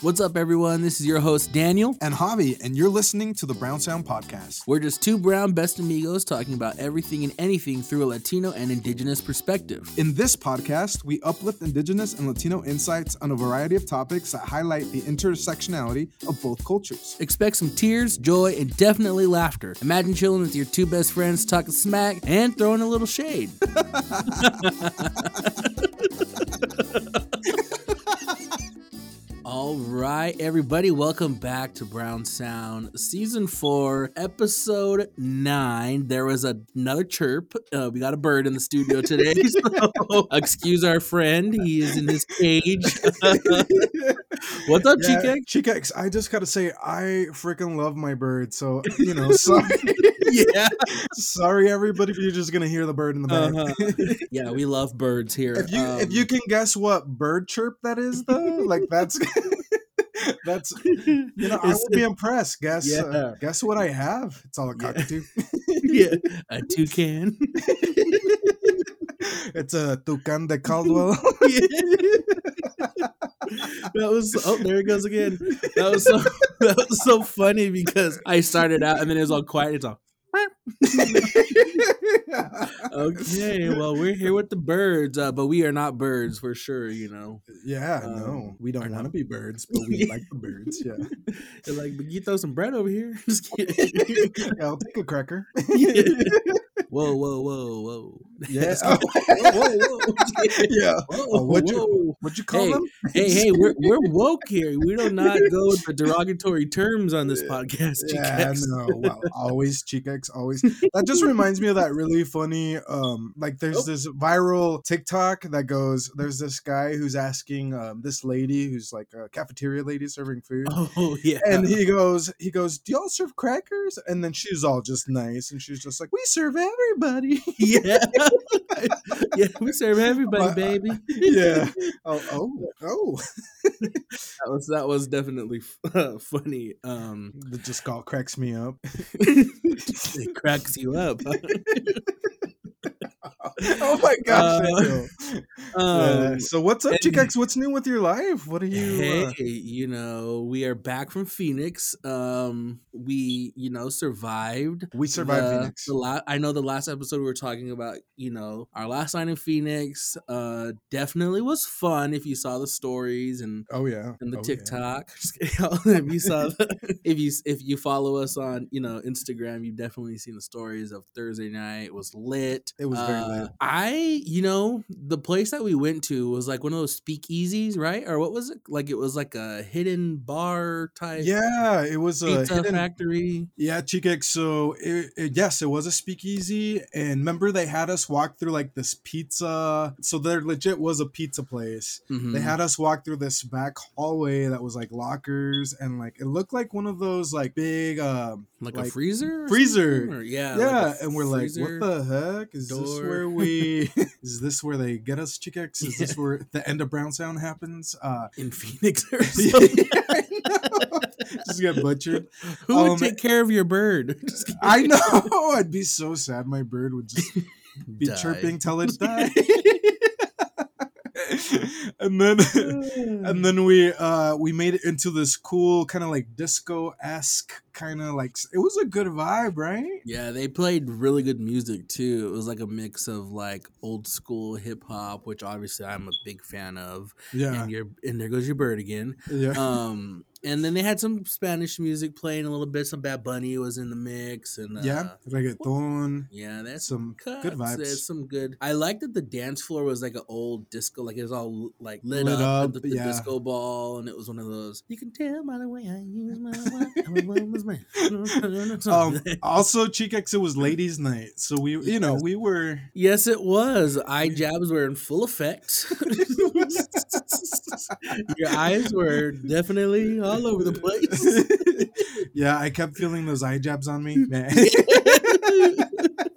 What's up, everyone? This is your host, Daniel. and Javi, and you're listening to the Brown Sound Podcast. We're just two brown best amigos talking about everything and anything through a Latino and Indigenous perspective. In this podcast, we uplift Indigenous and Latino insights on a variety of topics that highlight the intersectionality of both cultures. Expect some tears, joy, and definitely laughter. Imagine chilling with your two best friends, talking smack, and throwing a little shade. All right, everybody, welcome back to Brown Sound Season 4, Episode 9. There was another chirp. Uh, we got a bird in the studio today, so excuse our friend. He is in his cage. What's up, Yeah? Chica, I just gotta say, I freaking love my bird. So, you know, sorry, Yeah. sorry everybody if you're just gonna hear the bird in the back. Uh-huh. Yeah, we love birds here. if you if Um, you can guess what bird chirp that is, though, like that's that's you know, I will be impressed. Guess Yeah. uh, guess what I have? It's all a cockatoo. yeah, a toucan. it's a toucan de Caldwell. that was oh there it goes again. That was so that was so funny because I started out and then it was all quiet. It's all okay. Well, we're here with the birds, uh, but we are not birds for sure. You know, yeah, Um, no, we don't want to be birds, but we like the birds. Yeah, they're like, but you throw some bread over here. Just kidding. yeah I'll take a cracker. whoa, whoa, whoa, whoa. Yeah. whoa, whoa, whoa. yeah. Whoa, Oh, what'd you- you call Hey, them? hey, hey, we're we're woke here. We do not go with derogatory terms on this podcast. Yeah, Chiquex. no, well, always Chicax, always. That just reminds me of that really funny, um, like there's Oh. this viral TikTok that goes, there's this guy who's asking um, this lady who's like a cafeteria lady serving food. Oh yeah. And he goes, he goes, do y'all serve crackers? And then she's all just nice, and she's just like, we serve everybody. yeah. yeah, we serve everybody, uh, baby. yeah. Oh, oh, oh. That was that was definitely f- funny. Um That just all cracks me up. it cracks you up. oh my gosh. Uh. Um, Yeah. So what's up, Chicax? What's new with your life? What are you? hey, uh, you know, we are back from Phoenix. Um, we, you know, survived. we survived the, Phoenix. The la- I know the last episode we were talking about, you know, our last night in Phoenix. Uh, definitely was fun if you saw the stories and oh yeah. and the Oh. TikTok. Kidding. if you saw, the, if you if you follow us on you know Instagram, you've definitely seen the stories of Thursday night. It was lit. It was very Uh, lit. I, you know, the place that we went to was like one of those speakeasies, right? Or what was it? Like it was like a hidden bar type Yeah, it was a pizza hidden. factory. Yeah, Chicax. So it, it- yes, it was a speakeasy, and remember they had us walk through like this pizza. So there legit was a pizza place. They Mhm. had us walk through this back hallway that was like lockers, and like it looked like one of those like big um like, a like, freezer, or freezer. Or- yeah, yeah, like and we're like, what the heck? Is this door. Where we? is this where they get us, Chicax? Is this where the end of Brown Sound happens? Uh, in Phoenix or yeah, something. I know. Just get butchered. Who would Um, take care of your bird? I know. I'd be so sad. My bird would just be Die. chirping till it died. and then and then we uh we made it into this cool kind of like disco esque kind of like it was a good vibe, right? Yeah, they played really good music too. It was like a mix of like old school hip hop, which obviously I'm a big fan of. Yeah, And your and there goes your bird again. yeah. Um, and then they had some Spanish music playing a little bit. Some Bad Bunny was in the mix, and uh, yeah, reggaeton. yeah, that's Some cuts. good vibes. There's some good. I like that the dance floor was like an old disco, like it was all like lit, Lit up, up, with the, the yeah. disco ball, and it was one of those. You can tell by the way I use my wife. I'm a woman's man. Um, also, Chicax, it was ladies' night, so we, you know, we were. Yes, it was. Eye jabs were in full effect. Your eyes were definitely all over the place. yeah, I kept feeling those eye jabs on me.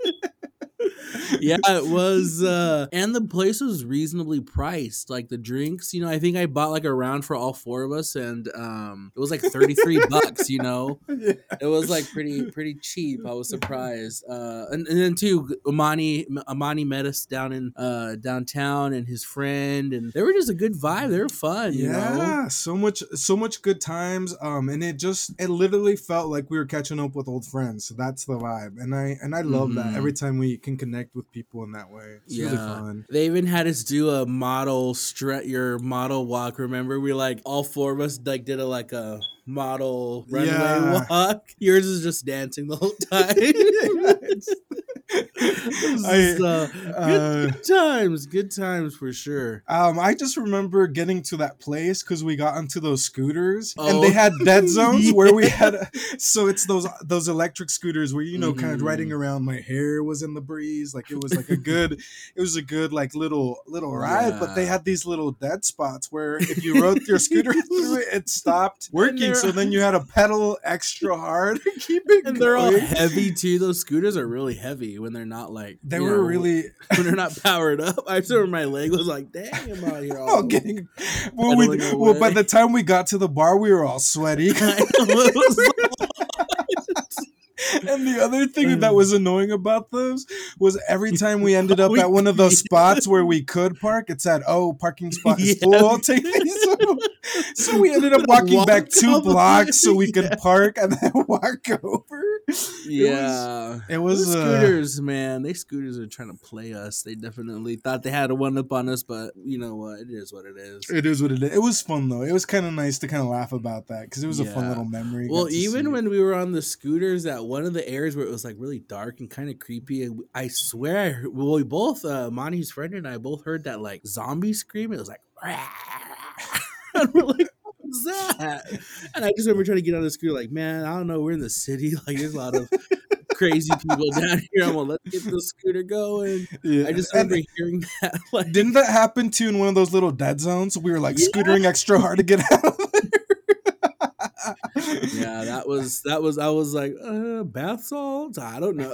Yeah, it was, uh, and the place was reasonably priced. Like the drinks, you know, I think I bought like a round for all four of us, and um, it was like thirty three bucks. You know, Yeah. it was like pretty pretty cheap. I was surprised. Uh, and, and then too, Amani Amani met us down in uh downtown, and his friend, and they were just a good vibe. They were fun. You yeah, know. so much, so much good times. Um, and it just, it literally felt like we were catching up with old friends. So that's the vibe, and I, and I love Mhm. that every time we can connect with people in that way. It's really Yeah. fun. They even had us do a model stretch your model walk. Remember, we like all four of us like did a like a model runway Yeah. walk. Yours is just dancing the whole time. Uh, good, uh, good times, good times for sure. Um, I just remember getting to that place because we got onto those scooters and Oh. they had dead zones where we had. So it's those those electric scooters where you know, kind of riding around. My hair was in the breeze, like it was like a good, it was a good like little little ride. But they had these little dead spots where if you rode your scooter through it, it stopped working. So then you had to pedal extra hard to keep it. And they're all heavy too. Those scooters are really heavy when they're not like They were know, really when they're not powered up. I remember my leg was like, dang, I'm out here all getting. Well, we, well, by the time we got to the bar, we were all sweaty. I know, it was and the other thing that was annoying about those was every time we ended up at one of those spots where we could park, it said, "Oh, parking spot is full. Take these." So, we ended up walking back two blocks so we could park and then walk over. Yeah, It was. Those uh, scooters, man. They scooters are trying to play us. They definitely thought they had a one up on us, but you know what? It is what it is. It is what it is. It was fun though. It was kind of nice to kind of laugh about that because it was a fun little memory. Well, even when we were on the scooters, at one of the areas where it was like really dark and kind of creepy, and I swear, well, we both, uh, Monty's friend and I both heard that like zombie scream. It was like, and we're like, that? And I just remember trying to get on the scooter, like, man, I don't know, we're in the city, like, there's a lot of crazy people down here. I'm gonna let's get the scooter going. yeah. I just And remember hearing that, like, didn't that happen too in one of those little dead zones? We were like Yeah. scootering extra hard to get out. of there. yeah, that was that was I was like, uh, bath salts? I don't know.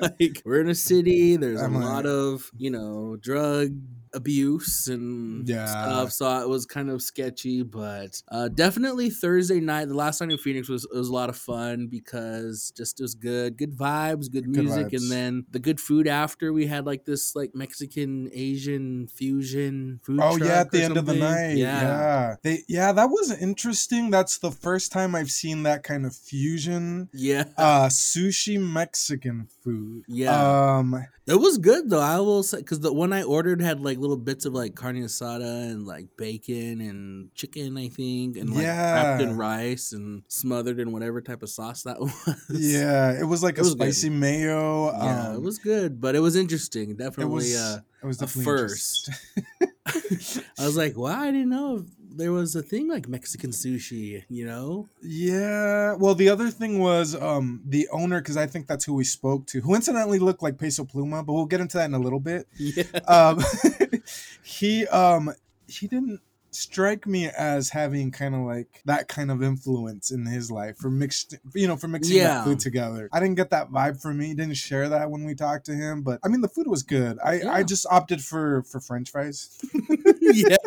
like we're in a city, there's a I'm like- lot of, you know, drug abuse and Yeah. stuff. So it was kind of sketchy, but uh definitely Thursday night, the last night in Phoenix was was a lot of fun because just was good, good vibes, good Good music, vibes. and then the good food after we had like this like Mexican Asian fusion food. Oh yeah, at the end of the something. night. Yeah. They yeah, that was interesting. That's the first time I've seen that kind of fusion Yeah. uh sushi Mexican food. Yeah. Um It was good though. I will say because the one I ordered had like little bits of like carne asada and like bacon and chicken, I think, and like wrapped in rice and smothered in whatever type of sauce that was. yeah, it was like It a was good. spicy mayo. yeah, um, it was good, but it was interesting. it Definitely, was uh, it was definitely first. I was like, wow, I didn't know if there was a thing like Mexican sushi. You know? Yeah. Well, the other thing was um the owner because I think that's who we spoke to, who incidentally looked like Peso Pluma, but we'll get into that in a little bit. Yeah. Um, he um he didn't strike me as having kind of like that kind of influence in his life for mixed you know for mixing Yeah. that food together i didn't get that vibe from me he didn't share that when we talked to him but i mean the food was good i i just opted for for french fries yeah.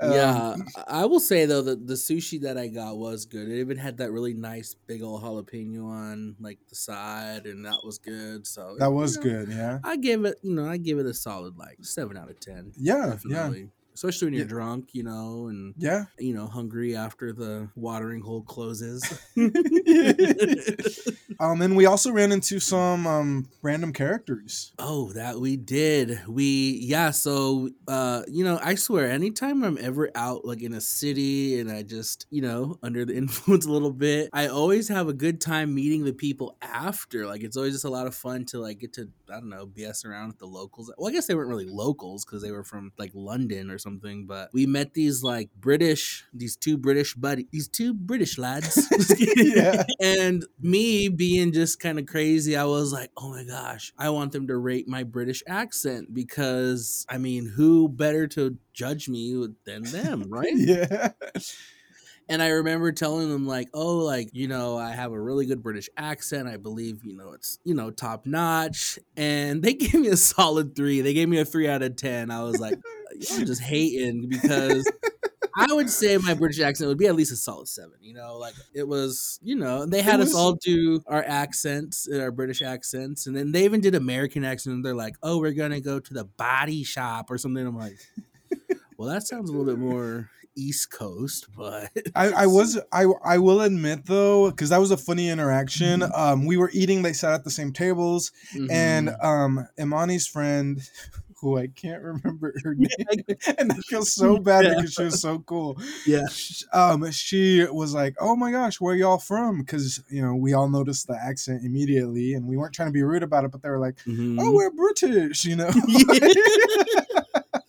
Um, yeah, I will say though that the sushi that I got was good. It even had that really nice big old jalapeno on like the side, and that was good. So that was know, good yeah I give it, you know, I give it a solid like seven out of ten. yeah yeah Definitely, especially when you're Yeah. drunk, you know, and yeah you know hungry after the watering hole closes. um and we also ran into some um random characters Oh, that we did. We yeah, so uh you know, I swear anytime I'm ever out like in a city and I just, you know, under the influence a little bit, I always have a good time meeting the people after. Like it's always just a lot of fun to like get to I don't know, BS around with the locals. Well, I guess they weren't really locals cuz they were from like London or something, but we met these like British, these two British buddy, these two British lads. Yeah. And me being just kind of crazy, I was like, oh my gosh, I want them to rate my British accent because, I mean, who better to judge me than them, right? yeah And I remember telling them like, "Oh, like you know, I have a really good British accent. I believe you know it's you know top notch." And they gave me a solid three. They gave me a three out of ten. I was like, uh, "Y'all just hating because." I would say my British accent would be at least a solid seven. You know, like it was. You know, they had was- us all do our accents, uh, our British accents, and then they even did American accent. And they're like, "Oh, we're gonna go to the body shop or something." I'm like, "Well, that sounds a little bit more East Coast, but I, I was I I will admit though because that was a funny interaction. Mm-hmm. Um, we were eating. They sat at the same tables, and Mhm. um, Imani's friend, who I can't remember her name, and I feel so bad Yeah. because she was so cool. yeah, Sh- Um, she was like, "Oh my gosh, where y'all from?" Because you know we all noticed the accent immediately, and we weren't trying to be rude about it, but they were like, Mhm. "Oh, we're British," you know.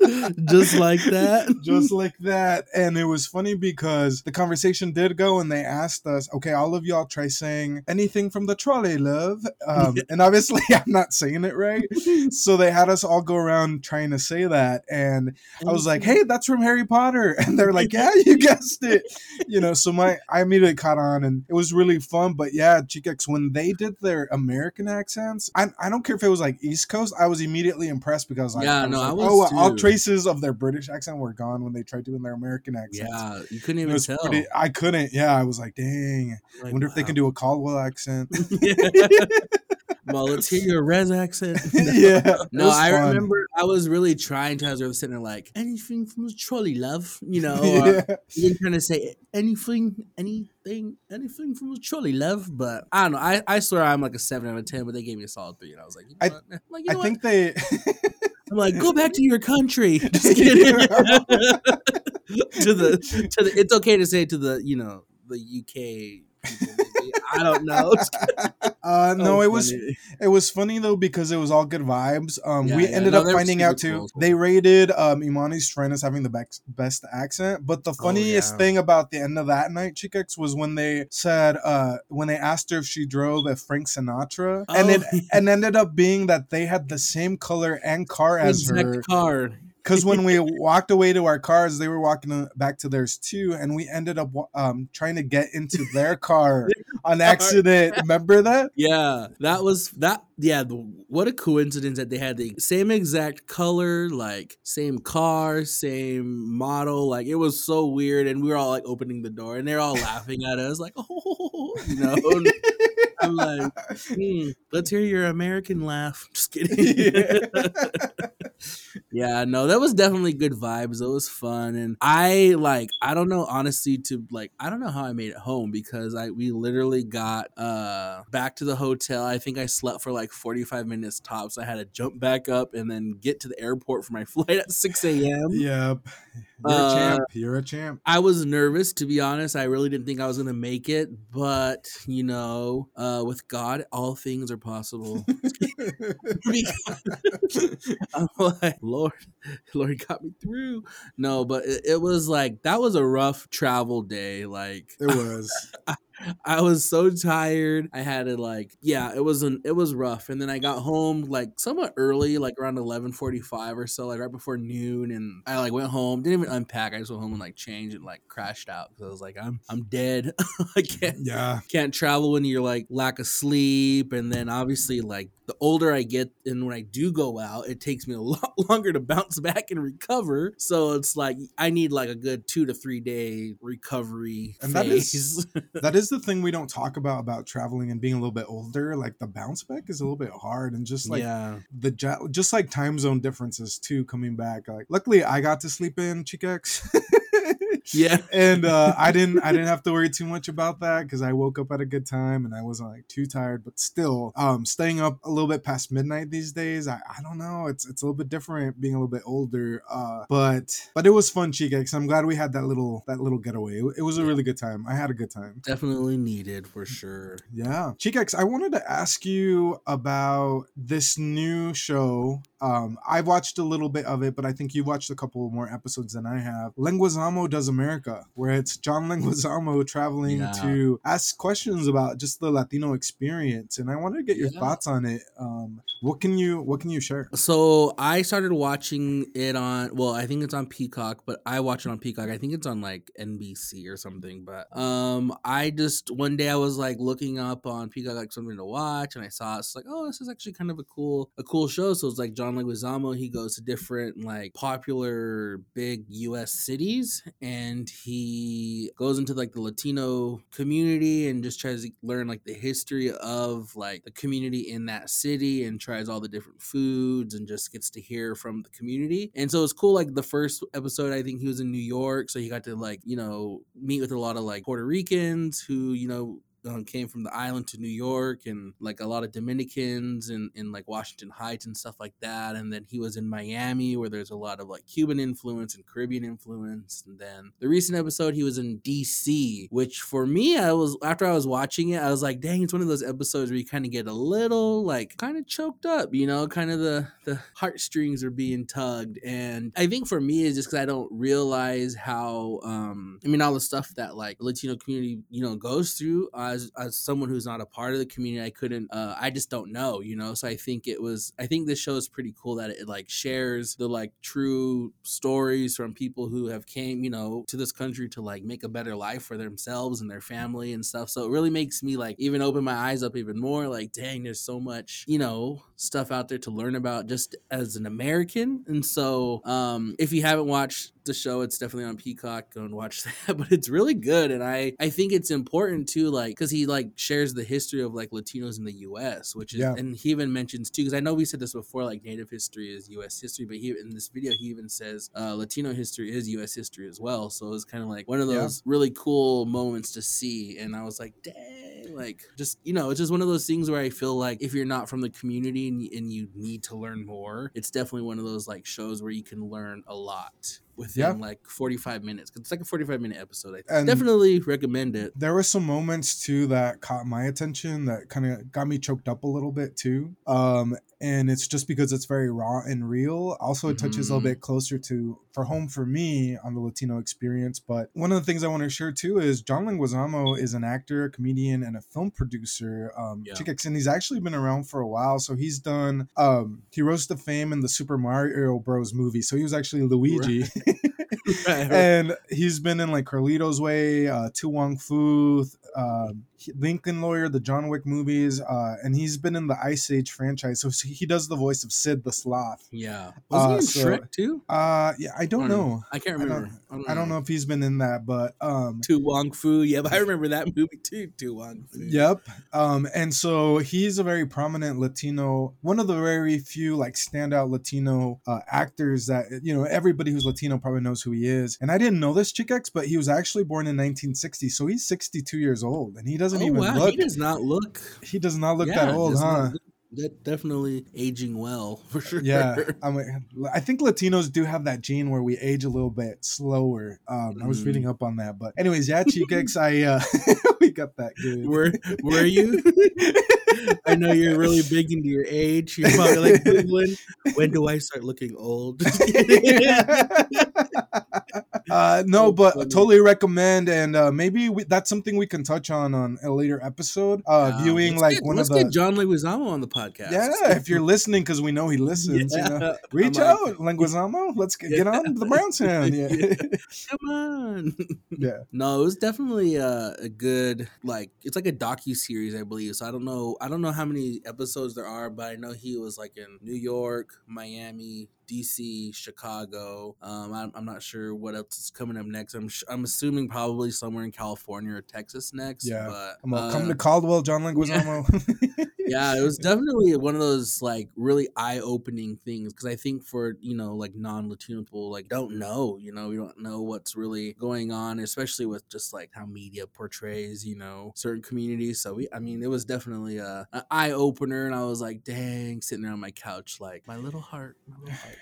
just like that. just like that. And it was funny because the conversation did go and they asked us, okay, all of y'all try saying anything from the trolley, love. Um, and obviously, I'm not saying it right. So they had us all go around trying to say that. And I was like, hey, that's from Harry Potter. And they're like, yeah, you guessed it. You know, so my, I immediately caught on and it was really fun. But yeah, Chicx, when they did their American accents, I, I don't care if it was like East Coast, I was immediately impressed because like, Yeah, I was no, I like, was oh, too. Traces of their British accent were gone when they tried doing their American accent. yeah, you couldn't even tell. pretty, I couldn't. Yeah, I was like, dang. Like, I wonder if they can do a Caldwell accent. well, let's hear your res accent. yeah. No, I fun. remember I was really trying to. I was sitting there like anything from the trolley, love. You know, or yeah. even trying to say anything, anything, anything from the trolley, love. But I don't know. I, I swear I'm like a seven out of ten, but they gave me a solid three, and I was like, you know I- what? Like, you I know think they. I'm like, go back to your country. Just kidding. kidding. to the to the. It's okay to say to the you know the UK. People, maybe. I don't know. uh, no, Oh, it was funny. it was funny though because it was all good vibes. Um, Yeah, we yeah, ended no, up finding out too. cool. They rated um Imani's friend as having the best best accent, but the funniest Oh, yeah. thing about the end of that night, Chicx, was when they said uh when they asked her if she drove a Frank Sinatra, and it Oh, and ended up being that they had the same color and car as exact her. car. Because when we walked away to our cars, they were walking back to theirs too, and we ended up um, trying to get into their car on accident. Remember that? Yeah, that was that. Yeah, the, what a coincidence that they had the same exact color, like same car, same model. Like it was so weird, and we were all like opening the door, and they're all laughing at us, like, oh, you know. I'm like, hmm, let's hear your American laugh. Just kidding. Yeah. Yeah, no, that was definitely good vibes. It was fun, and I like, I don't know, honestly, to like, I don't know how I made it home because I we literally got uh back to the hotel. I think I slept for like 45 minutes tops. I had to jump back up and then get to the airport for my flight at 6 a.m. yep. You're Uh, a champ. You're a champ. I was nervous to be honest. I really didn't think I was gonna make it, but you know, uh, with God, all things are possible. I'm like, Lord, Lord got me through. No, but it, it was like that was a rough travel day. Like it was. I was so tired. I had to like, yeah, it was an it was rough. And then I got home like somewhat early, like around eleven forty five or so, like right before noon. And I like went home, didn't even unpack. I just went home and like changed and like crashed out because I was like, I'm I'm dead. I mm, can't Yeah. can't travel when you're like lack of sleep and then obviously like the older i get and when i do go out it takes me a lot longer to bounce back and recover so it's like i need like a good two to three day recovery And that is- phase That is the thing we don't talk about about traveling and being a little bit older. Like the bounce back is a little bit hard, and just like yeah the just like time zone differences too coming back. Like luckily I got to sleep in Chicx. yeah and uh, I didn't I didn't have to worry too much about that because I woke up at a good time and I wasn't like too tired. But still, um, staying up a little bit past midnight these days, I, I don't know. It's it's a little bit different being a little bit older. Uh, but but it was fun, Chica. Cause I'm glad we had that little that little getaway. It, it was a really good time. I had a good time. definitely needed for sure Yeah. Chicax, I wanted to ask you about this new show Um, I've watched a little bit of it, but I think you watched a couple more episodes than I have. Leguizamo does America, where it's John Leguizamo traveling Yeah. to ask questions about just the Latino experience, and I wanted to get your Yeah. thoughts on it. Um, what can you What can you share? So I started watching it on well, I think it's on Peacock, but I watch it on Peacock. I think it's on like NBC or something. But um I just one day I was like looking up on Peacock like something to watch and I saw it. it's like, oh, this is actually kind of a cool a cool show. So it's like John Leguizamo, he goes to different like popular big US cities and he goes into like the Latino community and just tries to learn like the history of like the community in that city and tries all the different foods and just gets to hear from the community. And so it's cool. Like the first episode, I think he was in New York, so he got to like you know meet with a lot of like Puerto Ricans who you know um, came from the island to New York and like a lot of Dominicans and in like Washington Heights and stuff like that. And then he was in Miami where there's a lot of like Cuban influence and Caribbean influence. And then the recent episode he was in DC, which for me I was after I was watching it, I was like, dang, it's one of those episodes where you kind of get a little like kind of choked up, you know, kind of the the heartstrings are being tugged. And I think for me it's just because I don't realize how um I mean all the stuff that like Latino community, you know, goes through as as someone who's not a part of the community, I couldn't uh I just don't know, you know. So I think it was I think this show is pretty cool that it like shares the like true stories from people who have came, you know, to this country to like make a better life for themselves and their family and stuff. So it really makes me like even open my eyes up even more like dang, there's so much, you know, stuff out there to learn about just as an American. And so um if you haven't watched the show it's definitely on peacock go and watch that but it's really good and i i think it's important too like because he like shares the history of like latinos in the us which is Yeah. and he even mentions too because i know we said this before like native history is us history but he in this video he even says uh latino history is us history as well so it's kind of like one of Yeah. those really cool moments to see and i was like dang like just you know it's just one of those things where i feel like if you're not from the community and, and you need to learn more it's definitely one of those like shows where you can learn a lot within Yeah. like 45 minutes it's like a 45 minute episode i And- definitely recommend it There were some moments too that caught my attention that kind of got me choked up a little bit too. Um, and it's just because it's very raw and real. Also, it touches a little Mhm. bit closer to for home for me on the Latino experience. But one of the things I want to share too is John Leguizamo is an actor, a comedian, and a film producer. Um, Yeah. Chickx, and he's actually been around for a while. So he's done. Um, he rose to fame in the Super Mario Bros. movie. So he was actually Luigi. Right, right. and he's been in like Carlito's Way, uh, To Wong Foo, um, Lincoln Lawyer, the John Wick movies, uh, and he's been in the Ice Age franchise. So he does the voice of Sid the Sloth. yeah Uh, was he in so- shrek too Uh, yeah, I don't Or- know. i can't I don't- remember I don't know if he's been in that, but um, To Wong Foo. Yeah, I remember that movie too. To Wong Foo. Yep. Um, and so he's a very prominent Latino, one of the very few like standout Latino uh, actors that you know everybody who's Latino probably knows who he is. And I didn't know this Chickx, but he was actually born in 1960, so he's 62 years old, and he doesn't Oh even wow, look. he does not look. He does not look yeah, that old, huh? look- that definitely aging well for sure. Yeah, I'm, like- I think Latinos do have that gene where we age a little bit slower. Um, I was reading up on that, but anyways, yeah, Chickx, I uh, we got that good. Were were you? I know you're really big into your age. You're probably like Googling, when do I start looking old? Uh, no, but funny. totally recommend, and uh, maybe we, that's something we can touch on on a later episode. Uh, viewing let's like get, one of the John Leguizamo on the podcast. yeah. If you're listening, because we know he listens, you know, reach I'm like, out, Leguizamo. Let's get, get on the Brown Sound. Yeah, Yeah. Come on. yeah. No, it was definitely a, a good like it's like a docu series, I believe. So I don't know, I don't know how many episodes there are, but I know he was like in New York, Miami, DC, Chicago. Um, I'm, I'm not sure what else is coming up next. I'm sh- I'm assuming probably somewhere in California or Texas next. Yeah. but Come on, uh, come to Caldwell, John Leguizamo. yeah, it was definitely one of those like really eye opening things because I think for you know like non Latino people like don't know you know we don't know what's really going on especially with just like how media portrays you know certain communities. So we I mean it was definitely a an eye opener and I was like dang sitting there on my couch like my little heart my little heart.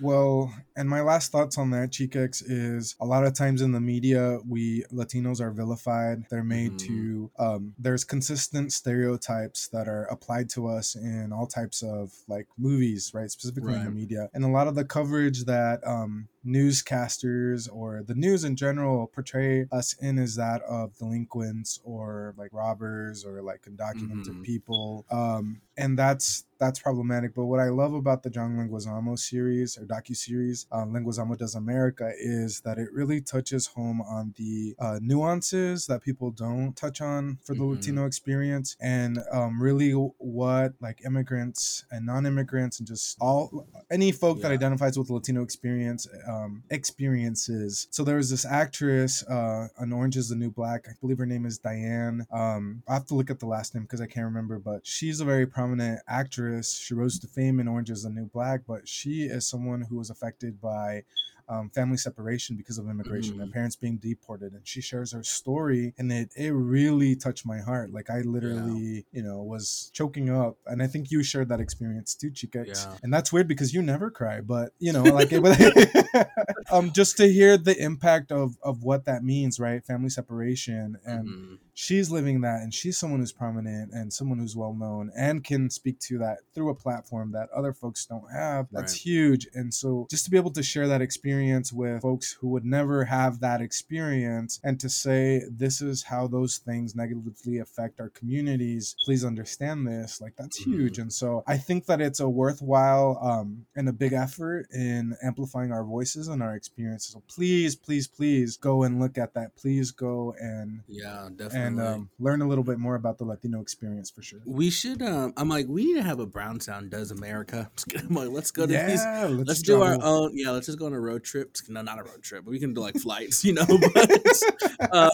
Well, and my last thoughts on that, Chiquex, is a lot of times in the media, we Latinos are vilified. They're made Mhm. to, um, there's consistent stereotypes that that are applied to us in all types of like movies, right? Specifically in the media, and a lot of the coverage that um, newscasters or the news in general portray us in is that of delinquents or like robbers or like undocumented Mhm. people um and that's that's problematic but what i love about the john leguizamo series or docu-series um, leguizamo does america is that it really touches home on the uh, nuances that people don't touch on for the Mhm. latino experience and um, really what like immigrants and non-immigrants and just all any folk that identifies with the latino experience um, experiences. So there was this actress uh, on orange is the new black i believe her name is diane um, i have to look at the last name because i can't remember but she's a very prominent actress. She rose to fame in orange is the new black but she is someone who was affected by um, family separation because of immigration, her Mhm. parents being deported, and she shares her story, and it it really touched my heart. Like I literally, you know, was choking up, and I think you shared that experience too, Chica. Yeah. And that's weird because you never cry, but you know, like it, um, just to hear the impact of of what that means, right? Family separation, and Mhm. She's living that and she's someone who's prominent and someone who's well known and can speak to that through a platform that other folks don't have that's Right. huge and so just to be able to share that experience with folks who would never have that experience and to say this is how those things negatively affect our communities please understand this like that's Mhm. huge and so i think that it's a worthwhile um, and a big effort in amplifying our voices and our experiences so please please please go and look at that please go and Yeah, definitely. and um, learn a little bit more about the Latino experience for sure. we should. Um, I'm like, we need to have a Brown Sound does America. I'm like, let's go to these. yeah, let's, Let's do our own. Yeah, let's just go on a road trip. No, not a road trip, we can do like flights, you know. But, uh,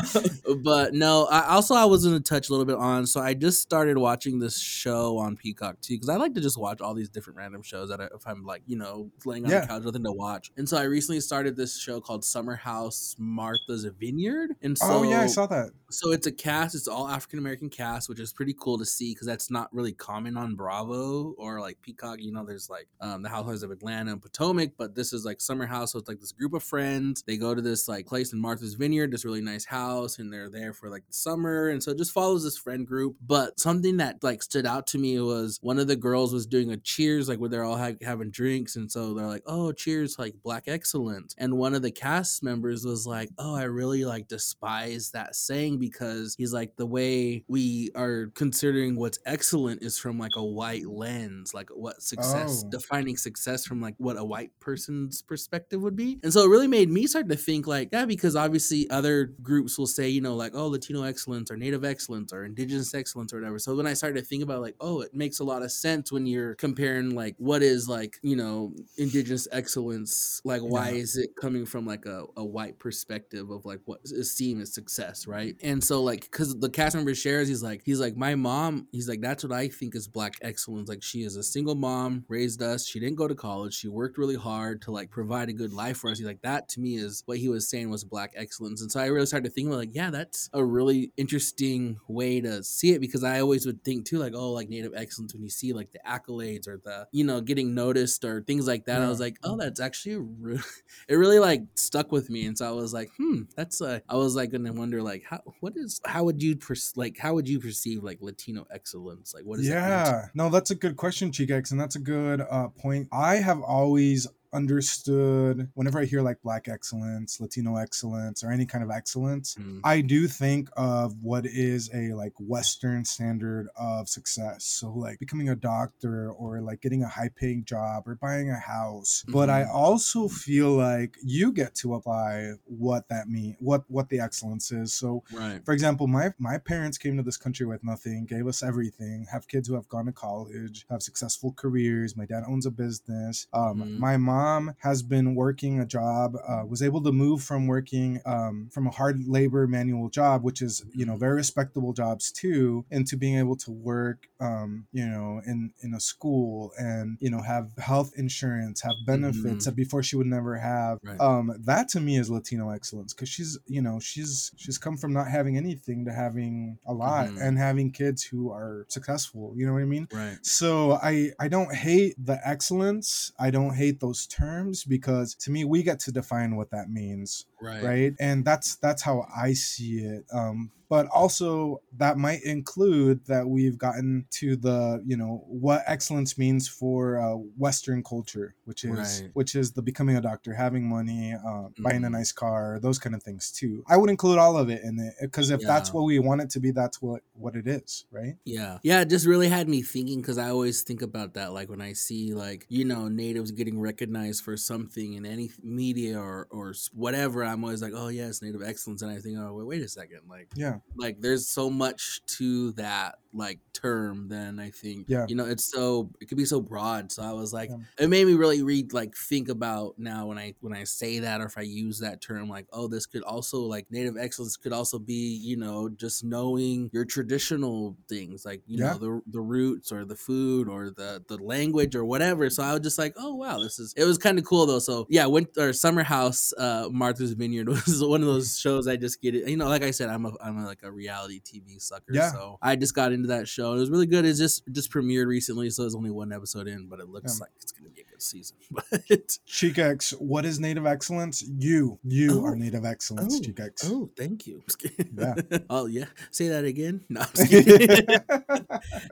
but no, I also I was gonna touch a little bit on. So I just started watching this show on Peacock too because I like to just watch all these different random shows that I, if I'm like you know laying on Yeah. the couch nothing to watch. And so I recently started this show called Summer House Martha's Vineyard. And so oh yeah, I saw that. so it's a cast. It's all African American cast, which is pretty cool to see because that's not really common on Bravo or like Peacock. You know, there's like um, the Housewives of Atlanta and Potomac, but this is like Summer House. So it's like this group of friends. They go to this like place in Martha's Vineyard, this really nice house, and they're there for like the summer. And so it just follows this friend group. But something that like stood out to me was one of the girls was doing a cheers, like where they're all ha- having drinks, and so they're like, "Oh, cheers, like Black excellence." And one of the cast members was like, "Oh, I really like despise that saying because he's like the way we are considering what's excellent is from like a white lens, like what success, Oh. defining success from like what a white person's perspective would be." And so it really made me start to think like, yeah, because obviously other groups will say, you know, like, "Oh, Latino excellence or Native excellence or Indigenous excellence or whatever." So when I started to think about like, oh, it makes a lot of sense when you're comparing like what is like, you know, Indigenous excellence, like why Yeah. is it coming from like a, a white perspective of like what is seen as success, right? And so like because the cast member shares, he's like, he's like, my mom, he's like, that's what I think is black excellence. Like she is a single mom, raised us, she didn't go to college, she worked really hard to like provide a good life for us. He's like, that to me is what he was saying was black excellence. And so I really started to think about like, yeah, that's a really interesting way to see it because I always would think too, like, oh, like native excellence when you see like the accolades or the, you know, getting noticed or things like that. I was like, oh, that's actually a re- it really like stuck with me. And so I was like, hmm, that's uh I was like gonna wonder like how what is how would you pers- like how would you perceive like Latino excellence? Like what is yeah, no, that's a good question, Chigex, and that's a good uh, point. I have always understood whenever I hear like Black excellence, Latino excellence, or any kind of excellence, Mm. I do think of what is a like Western standard of success. So like becoming a doctor or like getting a high paying job or buying a house. But I Mhm. also feel like you get to apply what that mean, what what the excellence is. So Right. for example, my my parents came to this country with nothing, gave us everything, have kids who have gone to college, have successful careers. My dad owns a business. Um, Mhm. My mom has been working a job, uh, was able to move from working um, from a hard labor manual job, which is you know very respectable jobs too, into being able to work, um, you know, in in a school and you know have health insurance, have benefits Mhm. that before she would never have. Right. Um, that to me is Latino excellence because she's you know she's she's come from not having anything to having a lot Mhm. and having kids who are successful. You know what I mean? Right. So I I don't hate the excellence. I don't hate those terms because to me we get to define what that means, Right. right? And that's that's how I see it. Um, but also that might include that we've gotten to the you know what excellence means for uh, Western culture, which is Right. which is the becoming a doctor, having money, uh, buying a Mhm. nice car, those kind of things too. I would include all of it in it because if that's what we want it to be, that's what what it is, right? Yeah. Yeah, it just really had me thinking because I always think about that. Like when I see, like, you know, natives getting recognized for something in any media or, or whatever, I'm always like, oh, yes native excellence. And I think, oh, wait, wait a second. Like, Yeah, like there's so much to that like term then i think Yeah. you know it's so it could be so broad so i was like Yeah. it made me really read like think about now when i when i say that or if i use that term like oh this could also like native excellence could also be you know just knowing your traditional things like you Yeah. know the the roots or the food or the the language or whatever so i was just like oh wow this is it was kind of cool though so yeah went or summer house uh martha's vineyard was one of those shows i just get it you know like i said i'm a i'm a, like a reality tv sucker Yeah. so i just got into that show it was really good it's just just premiered recently so there's only one episode in but it looks Yeah. like it's gonna be a season but Cheek X, what is native excellence? You, you Oh. are native excellence, Oh. Cheek X. oh thank you Yeah. oh yeah say that again no.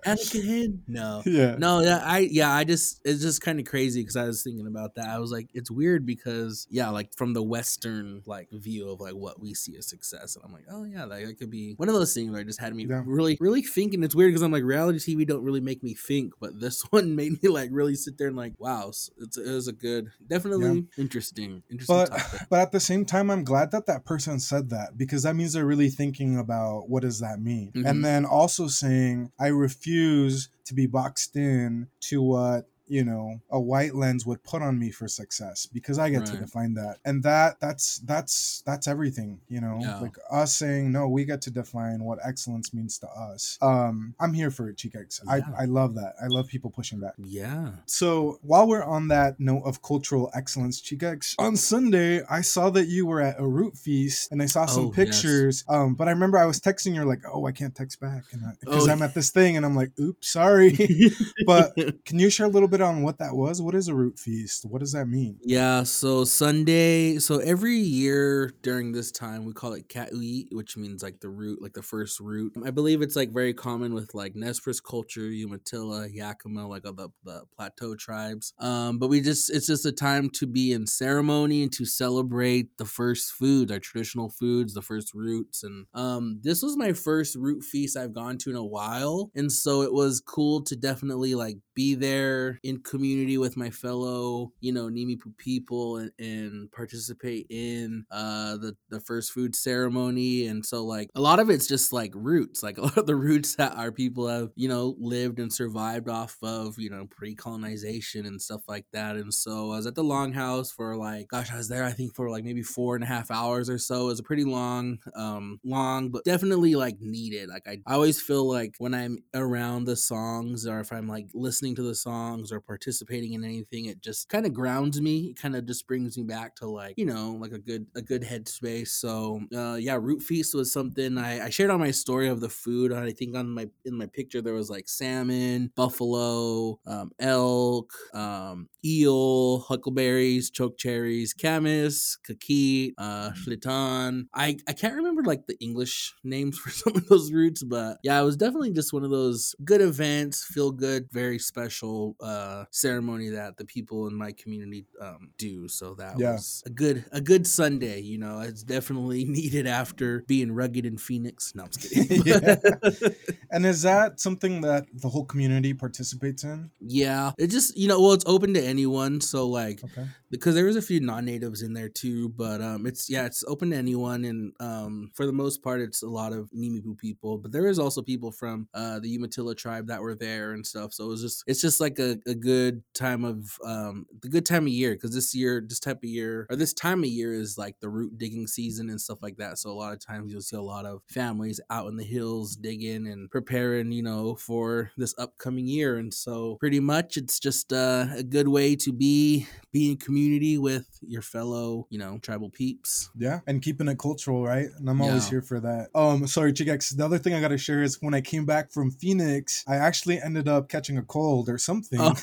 Anakin no yeah. No, yeah, I yeah, I just it's just kind of crazy because I was thinking about that. I was like, it's weird because yeah, like from the Western like view of like what we see as success, and I'm like, oh yeah, like it could be one of those things where it just had me Yeah. really really thinking. It's weird because I'm like reality TV don't really make me think, but this one made me like really sit there and like, wow, it's it was a good, definitely interesting, interesting But topic. but at the same time, I'm glad that that person said that because that means they're really thinking about what does that mean, Mhm. and then also saying I refuse to be boxed in to what you know a white lens would put on me for success because I get to define that, and that that's that's that's everything, you know, Yeah. like us saying no, we get to define what excellence means to us. Um, I'm here for it, Chicax. Yeah. I I love that. I love people pushing back. Yeah. So while we're on that note of cultural excellence, Chicax, on Sunday I saw that you were at a root feast and I saw some Oh, yes. pictures. Um, but I remember I was texting you like, oh, I can't text back because Oh. I'm at this thing, and I'm like, oops, sorry. but can you share a little bit on what that was? What is a root feast? What does that mean? Yeah, so Sunday, so every year during this time we call it Katui, which means like the root, like the first root. I believe it's like very common with like Nez culture, Umatilla, Yakima, like all the, the plateau tribes. Um, but we just it's just a time to be in ceremony and to celebrate the first food, our traditional foods, the first roots. And um this was my first root feast I've gone to in a while. And so it was cool to definitely like be there in community with my fellow, you know, Nimipu people and, and participate in uh the, the first food ceremony. And so like a lot of it's just like roots, like a lot of the roots that our people have, you know, lived and survived off of, you know, pre-colonization and stuff like that. And so I was at the longhouse for like, gosh, I was there I think for like maybe four and a half hours or so. It was a pretty long, um, long, but definitely like needed. Like I, I always feel like when I'm around the songs or if I'm like listening to the songs or participating in anything, it just kind of grounds me. It kind of just brings me back to like, you know, like a good a good headspace. So uh yeah, Root Feast was something I, I shared on my story of the food. I think on my in my picture there was like salmon, buffalo, um, elk, um, eel, huckleberries, choke cherries, camas, kaki, uh, schlitan. I, I can't remember like the English names for some of those roots, but yeah, it was definitely just one of those good events, feel good, very special uh, ceremony that the people in my community um, do. So that Yeah. was a good a good Sunday. You know, it's definitely needed after being rugged in Phoenix. No, I'm just kidding. Yeah. And is that something that the whole community participates in? yeah, it just you know, well, it's open to anyone. So like, Okay. Because there was a few non-natives in there too but um it's yeah it's open to anyone and um for the most part it's a lot of Nimipu people but there is also people from uh the Umatilla tribe that were there and stuff so it was just it's just like a, a good time of um the good time of year because this year this type of year or this time of year is like the root digging season and stuff like that so a lot of times you'll see a lot of families out in the hills digging and preparing you know for this upcoming year and so pretty much it's just uh, a good way to be be in community community with your fellow, you know, tribal peeps. Yeah, and keeping it cultural, right? And I'm always Yeah. here for that. Um, sorry, Chigex. The other thing I gotta share is when I came back from Phoenix, I actually ended up catching a cold or something. Oh.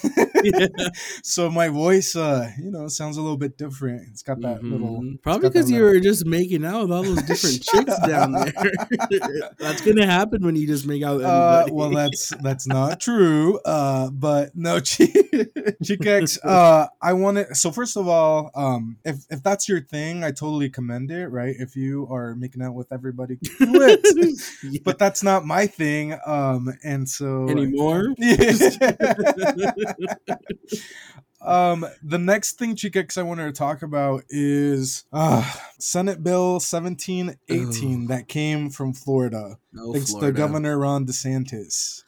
Yeah. so my voice, uh, you know, sounds a little bit different. It's got that little. Mhm. Probably because you were just making out with all those different chicks down there. That's gonna happen when you just make out with Uh, well, that's that's not true. Uh, but no, Chi- Chikex. Uh, I want to. So first of all, um, if if that's your thing, I totally commend it. Right? If you are making out with everybody, do it. Yeah. but that's not my thing. Um, and so anymore. um, the next thing, Chikex, I wanted to talk about is uh, Senate Bill 1718 that came from Florida. No, Thanks Florida. to Governor Ron DeSantis.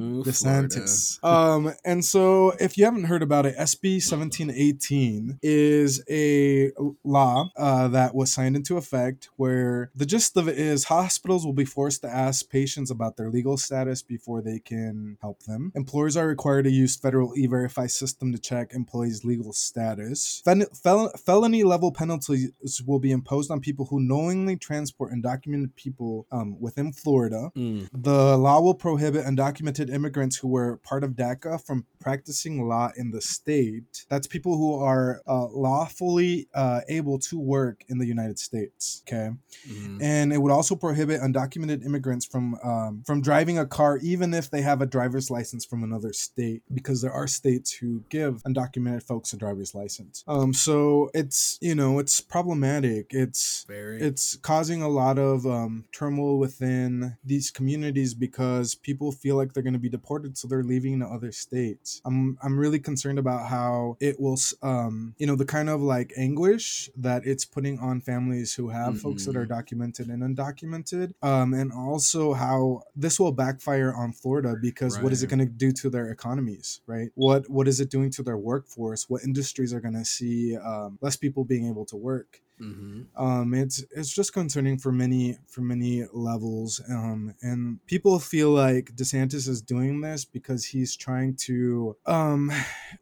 Ooh, DeSantis. Um, and so if you haven't heard about it, SB 1718 is a law uh, that was signed into effect where the gist of it is hospitals will be forced to ask patients about their legal status before they can help them. Employers are required to use federal e-verify system to check employees' legal status. Fen- fel- felony level penalties will be imposed on people who knowingly transport undocumented people um, within Florida. Mm. The law will prohibit undocumented immigrants who were part of DACA from practicing law in the state. That's people who are uh, lawfully uh, able to work in the United States. Okay, Mhm. and it would also prohibit undocumented immigrants from um, from driving a car, even if they have a driver's license from another state, because there are states who give undocumented folks a driver's license. Um, so it's you know it's problematic. It's Very. it's causing a lot of um, turmoil within these communities because people feel like they're going to be deported, so they're leaving to other states. I'm I'm really concerned about how it will, um, you know, the kind of like anguish that it's putting on families who have folks that are documented and undocumented, um, and also how this will backfire on Florida because what is it going to do to their economies, right? What what is it doing to their workforce? What industries are going to see um, less people being able to work? Mhm. um it's it's just concerning for many for many levels um and people feel like desantis is doing this because he's trying to um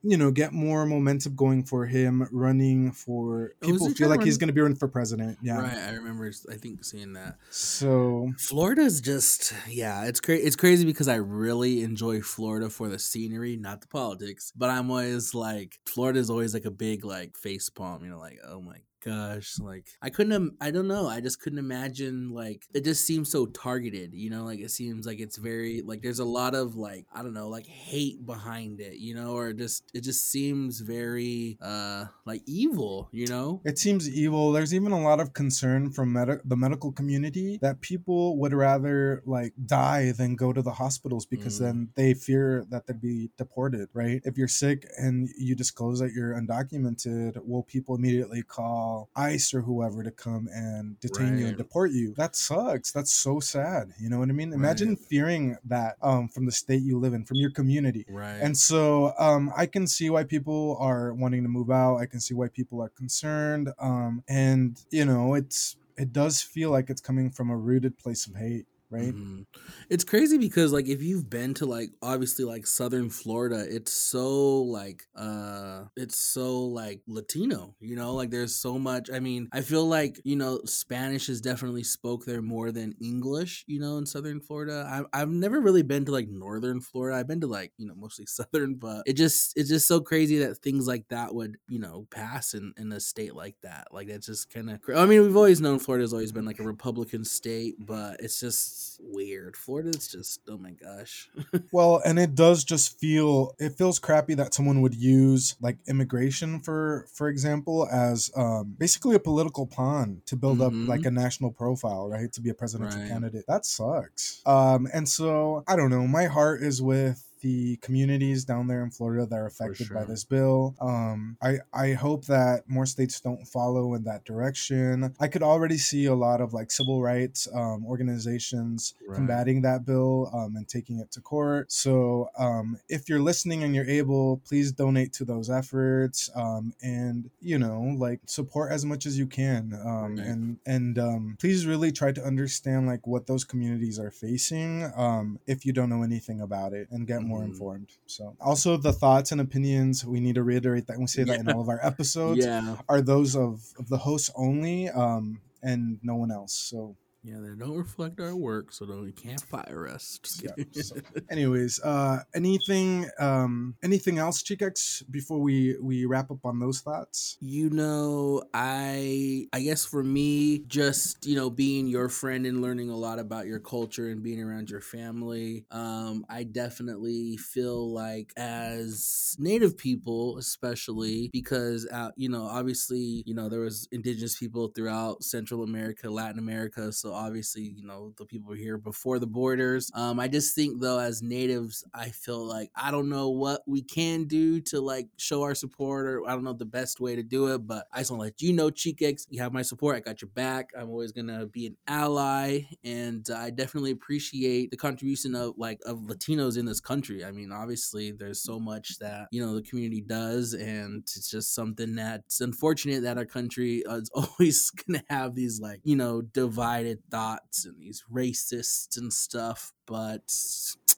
you know get more momentum going for him running for Oh, people he feel like he's going to be running for president yeah Right, I remember. I think seeing that. so Florida's just yeah, it's crazy. It's crazy because I really enjoy Florida for the scenery, not the politics. But I'm always like, Florida's always like a big like face palm. You know, like oh my gosh, like I couldn't. im- I don't know. I just couldn't imagine like it just seems so targeted. You know, like it seems like it's very like there's a lot of like I don't know like hate behind it. You know, or just it just seems very uh like evil. You know. It seems evil. There's even a lot of concern from medi- the medical community that people would rather like die than go to the hospitals because Mm. then they fear that they'd be deported, right? If you're sick and you disclose that you're undocumented, will people immediately call ICE or whoever to come and detain you and deport you? That sucks. That's so sad. You know what I mean? Imagine Right. fearing that um, from the state you live in, from your community. Right. And so um, I can see why people are wanting to move out. I can see why people are concerned. Um, and you know, it's it does feel like it's coming from a rooted place of hate, right? Mhm. It's crazy because like if you've been to like obviously like southern Florida, it's so like uh it's so like Latino, you know? Like there's so much I mean, I feel like, you know, Spanish is definitely spoke there more than English, you know, in southern Florida. I've I've never really been to like northern Florida. I've been to like, you know, mostly southern, but it just it's just so crazy that things like that would, you know, pass in in a state like that. Like that's just kind of I mean, we've always known Florida's always been like a Republican state, but it's just weird. Florida's just oh my gosh. Well, and it does just feel it feels crappy that someone would use like immigration for for example as um, basically a political pawn to build up Mhm. like a national profile, right? To be a presidential Right. candidate. That sucks. Um, and so I don't know. My heart is with the communities down there in Florida that are affected by this bill. Um, I I hope that more states don't follow in that direction. I could already see a lot of like civil rights um, organizations Right. combating that bill um, and taking it to court. So um, if you're listening and you're able, please donate to those efforts um, and you know like support as much as you can um, Right. and and um, please really try to understand like what those communities are facing um, if you don't know anything about it and get more more Mhm. informed. So, also the thoughts and opinions we need to reiterate that we say that in all of our episodes Yeah. are those of, of the hosts only, um, and no one else. So, Yeah, they don't reflect our work, so don't, you can't fire us. Yeah, so- anyways, uh, anything um, anything else, Chikex, before we we wrap up on those thoughts? You know, I I guess for me, just you know, being your friend and learning a lot about your culture and being around your family, um, I definitely feel like as Native people, especially because uh, you know, obviously, you know, there was indigenous people throughout Central America, Latin America, so obviously, you know, the people here before the borders. Um, I just think though, as natives, I feel like I don't know what we can do to like show our support, or I don't know the best way to do it. But I just want to let you know, Cheekex, you have my support. I got your back. I'm always gonna be an ally, and I definitely appreciate the contribution of like of Latinos in this country. I mean, obviously, there's so much that you know the community does, and it's just something that's unfortunate that our country is always gonna have these like you know divided thoughts and these racists and stuff. But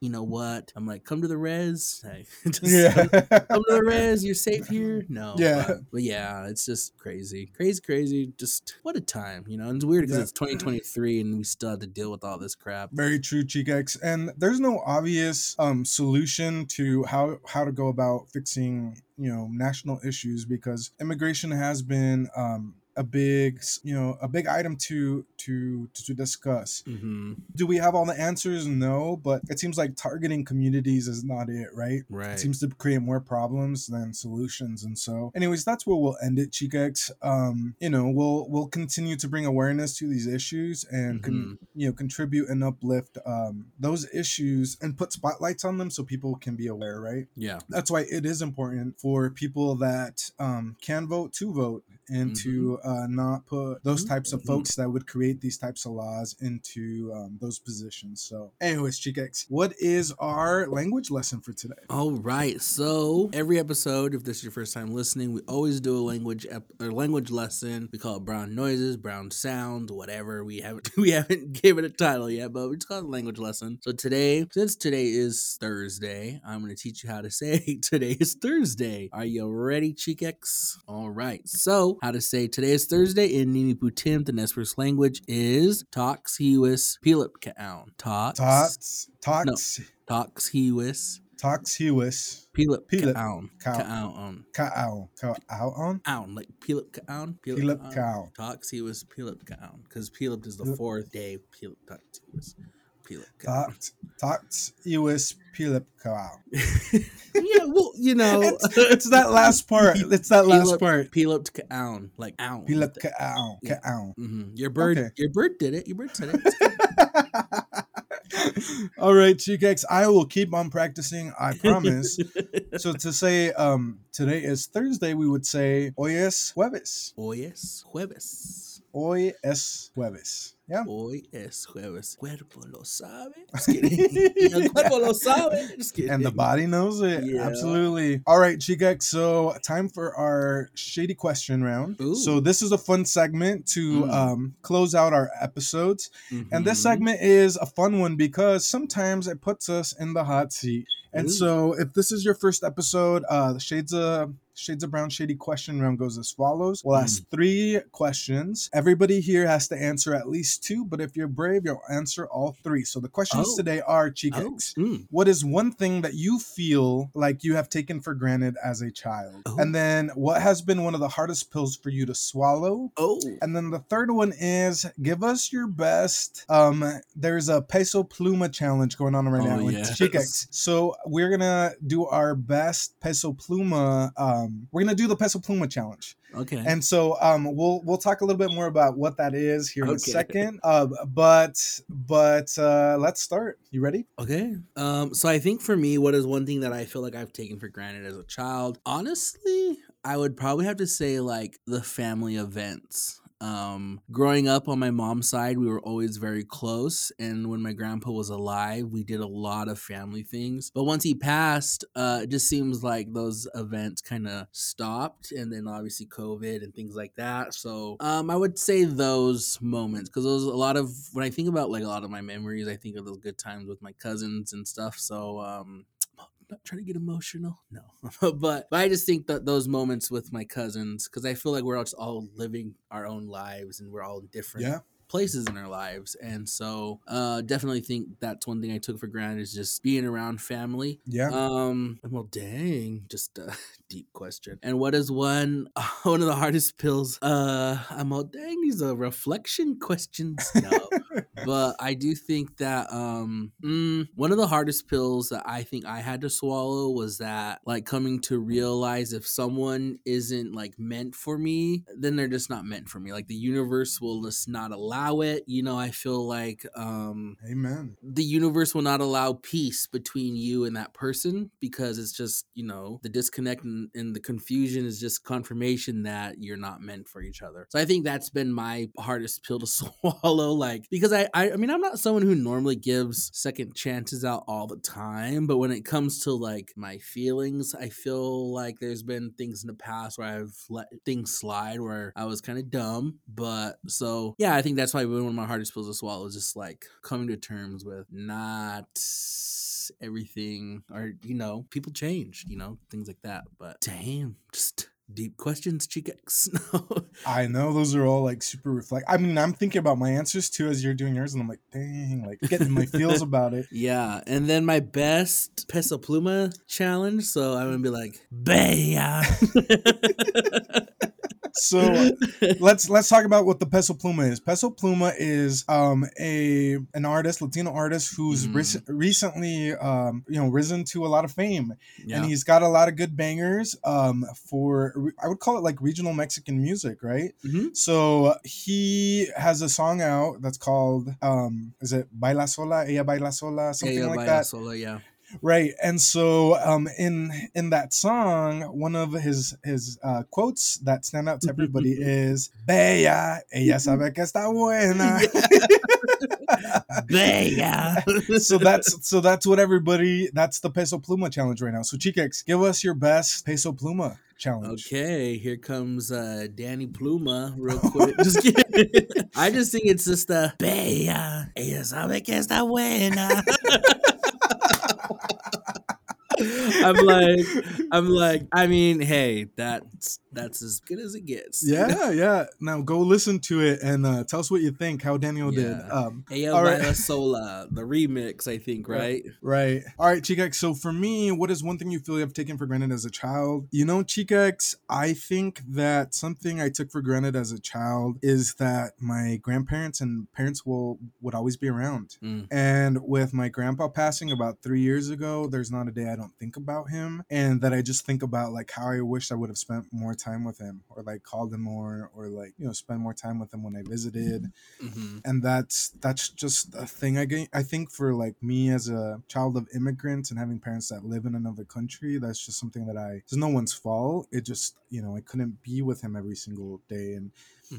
you know what? I'm like, come to the res. Hey, Yeah, come to the res. You're safe here. No. Yeah. But, but yeah, it's just crazy, crazy, crazy. Just what a time, you know. And it's weird because Yeah. it's 2023 and we still have to deal with all this crap. Very true, Chikex. And there's no obvious um, solution to how how to go about fixing you know national issues because immigration has been um, a big you know a big item to to to discuss. Mm-hmm. Do we have all the answers? No, but it seems like targeting communities is not it, right? Right. It seems to create more problems than solutions. And so, anyways, that's where we'll end it, Chikex. Um, you know, we'll we'll continue to bring awareness to these issues and con- Mhm. you know contribute and uplift um, those issues and put spotlights on them so people can be aware, right? yeah. That's why it is important for people that um, can vote to vote and to uh, not put those types of Mhm. folks that would create these types of laws into um, those positions. So, anyways, Chikex, what is our language lesson for today? All right. So every episode, if this is your first time listening, we always do a language ep- or language lesson. We call it brown noises, brown sounds, whatever. We haven't we haven't given it a title yet, but we just call it a language lesson. So today, since today is Thursday, I'm going to teach you how to say today is Thursday. Are you ready, Chikex? All right. So how to say today is Thursday in Nimi Putim, the Nez language is Tox Hiwis Pilip Kaon. Tox. Tox, Tox Hiwis. tox, hewis, Pilip Pilip Kaon. Kao. Kaon. ka'au, ka'au on, Aon. Like Pilip Kaon. Pilip Kao. Tox Pilip Kaon. Because Pilip is the fourth day. Pilip Tox. Pilip Kaon. Tots, tots, hewis, pilip, ka'au. Yeah, well, you know. It's, it's that last part. It's that last Pilip- part. Pilip Kaon. Like Aon. Pilip, ka'au, Yeah. ka'au. hmm Your bird, Okay. your bird did it. Your bird said it. All right, Chikex, I will keep on practicing. I promise. so to say um today is Thursday, we would say hoy es jueves. Hoy es jueves. Hoy es jueves. Yeah. Hoy es jueves. Cuerpo lo sabe. El cuerpo lo sabe. And the body knows it. Yeah. Absolutely. All right, Chikex. So time for our shady question round. Ooh. So this is a fun segment to Mm. um, close out our episodes. And this Mhm. segment is a fun one because sometimes it puts us in the hot seat. And Ooh. so if this is your first episode, uh the Shades of Shades of Brown Shady question round goes as follows. We'll ask three questions. Everybody here has to answer at least two, but if you're brave, you'll answer all three. So the questions Oh. today are Oh, mm. What is one thing that you feel like you have taken for granted as a child? Oh. And then what has been one of the hardest pills for you to swallow? Oh. And then the third one is give us your best. Um, there's a peso pluma challenge going on right Oh, now with yes. Chikex. So we're gonna do our best peso pluma. Um, we're gonna do the peso pluma challenge. Okay. And so um, we'll we'll talk a little bit more about what that is here in a second. Uh, but but uh, let's start. You ready? Okay. Um, so I think for me, what is one thing that I feel like I've taken for granted as a child? Honestly, I would probably have to say like the family events. Um, growing up on my mom's side, we were always very close, and when my grandpa was alive, we did a lot of family things. But once he passed, uh, it just seems like those events kind of stopped, and then obviously COVID and things like that. So, um, I would say those moments because those a lot of when I think about like a lot of my memories, I think of those good times with my cousins and stuff. So, um, not trying to get emotional. No, but, but I just think that those moments with my cousins, because I feel like we're all just all living our own lives and we're all different. Yeah. Places in our lives. And so uh definitely think that's one thing i took for granted is just being around family. Yeah. um well dang just a deep question. And what is one one of the hardest pills? Uh i'm all dang these are reflection questions. No. But I do think that um mm, one of the hardest pills that I think I had to swallow was that like coming to realize if someone isn't like meant for me, then they're just not meant for me. Like the universe will just not allow it. You know, I feel like um Amen. the universe will not allow peace between you and that person because it's just you know the disconnect and, and the confusion is just confirmation that you're not meant for each other so i think that's been my hardest pill to swallow like because I, I i mean i'm not someone who normally gives second chances out all the time but when it comes to like my feelings i feel like there's been things in the past where i've let things slide where i was kind of dumb but so yeah i think that's why one of my hardest pills to swallow is just like coming to terms with not everything or you know people change you know things like that but damn just deep questions chicks no I know those are all like super reflect. I mean, I'm thinking about my answers too as you're doing yours, and I'm like, dang, like getting my feels about it. yeah and then my best peso pluma challenge so i'm gonna be like baya So let's let's talk about what the Peso Pluma is. Peso Pluma is um a an artist, Latino artist who's rec- recently um you know risen to a lot of fame, yeah and he's got a lot of good bangers um for I would call it like regional Mexican music, right? Mhm. So he has a song out that's called um is it Baila Sola, Ella Baila Sola, something yeah, like Baya that. Sola, yeah Right. And so um in in that song, one of his his uh quotes that stand out to everybody is Bella, ella sabe que está buena. baya so that's so that's what everybody that's the peso pluma challenge right now. So Chikex, give us your best peso pluma challenge. Okay, here comes uh Danny Pluma real quick. just kidding. I just think it's just a Bella, ella sabe que está buena. I'm like, I'm like, I mean, hey, that's that's as good as it gets. Yeah, yeah. Now go listen to it and uh, tell us what you think. How Daniel did. Yeah. Um, Ella All right. Sola, the remix, I think, right? Right. All right, Chikex. So for me, what is one thing you feel you have taken for granted as a child? You know, Chikex, I think that something I took for granted as a child is that my grandparents and parents will would always be around. Mm. And with my grandpa passing about three years ago, there's not a day I don't think about him. And that I just think about like how I wish I would have spent more time with him or like called him more or like, you know, spend more time with him when I visited hmm and that's that's just a thing I get. I think for like me as a child of immigrants and having parents that live in another country, that's just something that I. It's no one's fault. It just you know I couldn't be with him every single day, and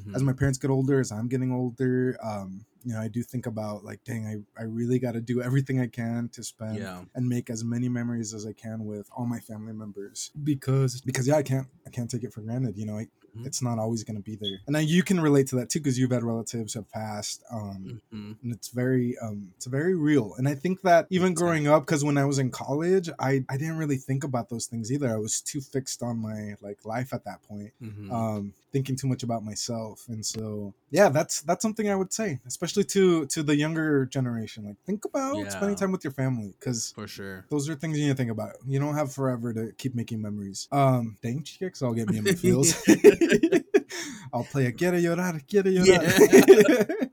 hmm as my parents get older, as I'm getting older, um, you know I do think about like, dang, I I really got to do everything I can to spend Yeah. and make as many memories as I can with all my family members because because yeah I can't I can't take it for granted. You know I, Mhm. it's not always going to be there, and now you can relate to that too because you've had relatives have passed. Um, hmm and it's very um it's very real and i think that even growing up because when i was in college i i didn't really think about those things either i was too fixed on my like life at that point hmm um thinking too much about myself and so yeah that's that's something i would say especially to to the younger generation like think about spending time with your family because For sure. those are things you need to think about. You don't have forever to keep making memories. Um, dang chicks, I'll get me in my feels. I'll play a quiere llorar, quiere llorar.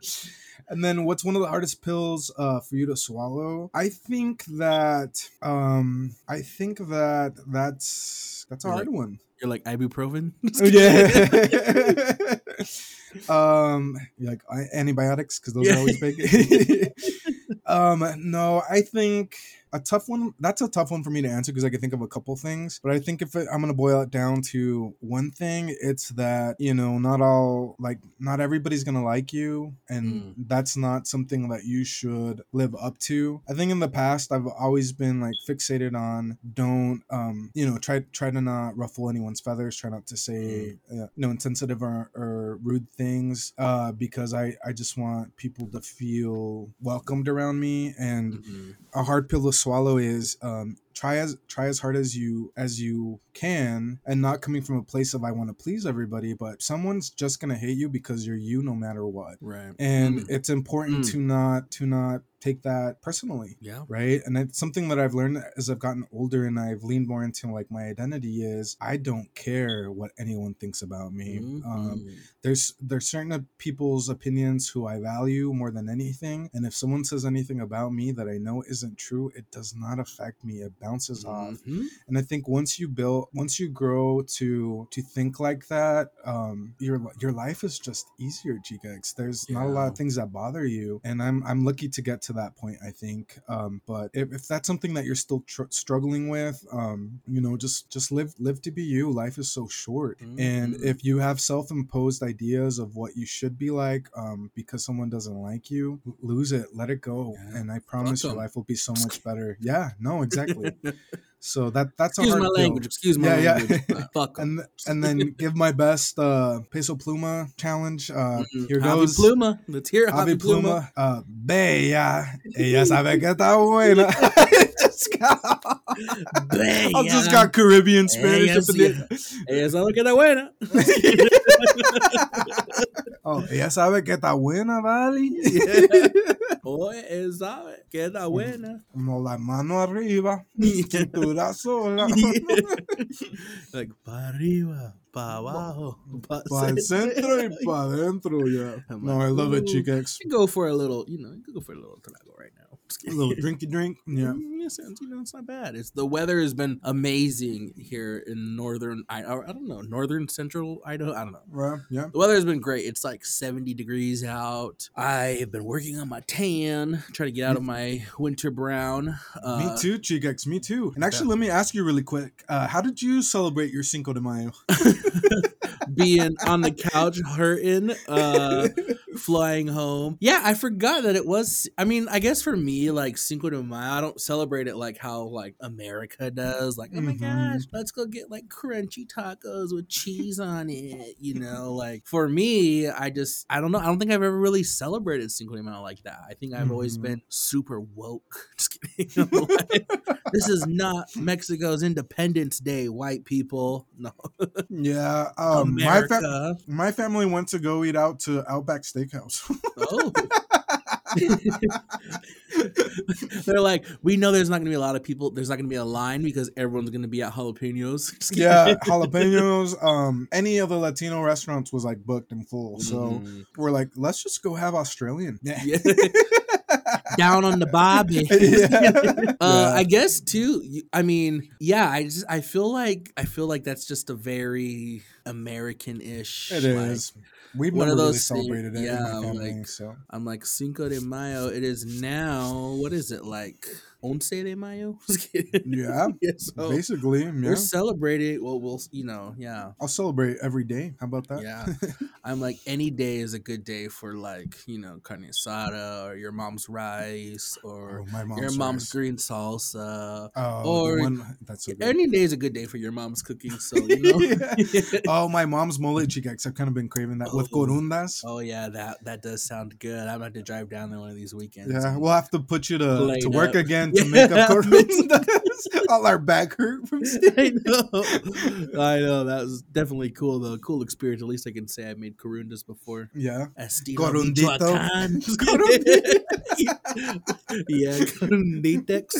and then what's one of the hardest pills uh, for you to swallow? I think that um, I think that that's that's a You're hard one. You're like ibuprofen. Oh, yeah. um, like antibiotics because those Yeah. are always big. um, no, I think a tough one. That's a tough one for me to answer because I can think of a couple things. But I think if it, I'm gonna boil it down to one thing, it's that you know not all like not everybody's gonna like you, and that's not something that you should live up to. I think in the past I've always been like fixated on don't um you know try try to not ruffle anyone's feathers, try not to say uh, you know insensitive or, or rude things uh because I I just want people to feel welcomed around me and Mhm. a hard pill to swallow is um try as try as hard as you as you can and not coming from a place of i want to please everybody but someone's just gonna hate you because you're you no matter what Right. and Mm. it's important Mm. to not to not take that personally Yeah. right and it's something that i've learned as i've gotten older and i've leaned more into like my identity is i don't care what anyone thinks about me um, Mhm. there's there's certain people's opinions who I value more than anything, and if someone says anything about me that I know isn't true, it does not affect me. It bounces off. Mhm. And I think once you build, once you grow to to think like that, um, your your life is just easier, Gigex. There's not a lot of things that bother you, and I'm I'm lucky to get to that point. I think, um, but if, if that's something that you're still tr- struggling with, um, you know, just just live live to be you. Life is so short, and Mhm. if you have self-imposed ideas of what you should be like, um, because someone doesn't like you, lose it, let it go, Yeah. and I promise your life will be so much better. Yeah, no, exactly. So that that's a Excuse my language. Excuse my Yeah, yeah. language. Uh, Fuck and and then give my best uh peso pluma challenge. Uh Mhm. here Javi goes Pluma. Let's hear Javi, Javi Pluma. Pluma. Uh bella. Ella sabe que está buena. just got, I just got Caribbean Spanish Ella sí-. Ella sabe que está buena. Oh, ella sabe que está buena, vale. Oye, ella sabe que está buena. Como la mano arriba, cintura sola. like, pa arriba, pa abajo, pa Para el centro y para adentro, yeah. No, I love it, ooh. chicas. You go for a little, you know, you go for a little trago right now. A little drinky drink. Yeah. Mm, you know, it's not bad. It's the weather has been amazing here in northern. I, I don't know, northern central Idaho. I don't know. Right. Yeah. The weather has been great. It's like 70 degrees out. I have been working on my tan, trying to get out of my winter brown. Uh, me too, Chigex. Me too. And actually, let me ask you really quick. Uh, how did you celebrate your Cinco de Mayo? being on the couch hurting, uh, flying home. Yeah, I forgot that it was. I mean, I guess for me, like Cinco de Mayo, I don't celebrate it like how like America does. Like, oh my Mhm. gosh, let's go get like crunchy tacos with cheese on it. You know, like for me, I just I don't know. I don't think I've ever really celebrated Cinco de Mayo like that. I think I've always Mhm. been super woke. Just kidding. Like, this is not Mexico's Independence Day, white people. No, Yeah. Um, my, fa- my family went to go eat out to Outback Steakhouse. Oh. They're like, we know there's not gonna be a lot of people. There's not gonna be a line because everyone's gonna be at jalapenos. Yeah, jalapenos. Um, any of the Latino restaurants was like booked and full. So Mhm. we're like, let's just go have Australian. Yeah. Down on the bobby. Yeah. Uh, Yeah. I guess too. I mean, yeah. I just I feel like I feel like that's just a very American-ish. It like, is. We've one never of those things- celebrated it in yeah, family. like- so I'm like Cinco de Mayo. It is now. What is it like? Once de Mayo. Yeah, Yeah, so basically, yeah. we're celebrating. Well, we'll you know, yeah. I'll celebrate every day. How about that? Yeah. I'm like any day is a good day for like you know carne asada or your mom's rice or Oh, mom's your mom's rice. green salsa. Oh, or- one that's so. Any day is a good day for your mom's cooking. So you know. oh, my mom's mole chigex. I've kind of been craving that with Oh. corundas. oh yeah, that that does sound good. I'm about to drive down there one of these weekends. Yeah, we'll have to put you to, to work up. again to Yeah. make up corundas. All our back hurt from I know. I know. That was definitely cool though. Cool experience. At least I can say I made corundas before. Yeah. Estilo Corundito. Michoacán. yeah, corunditex.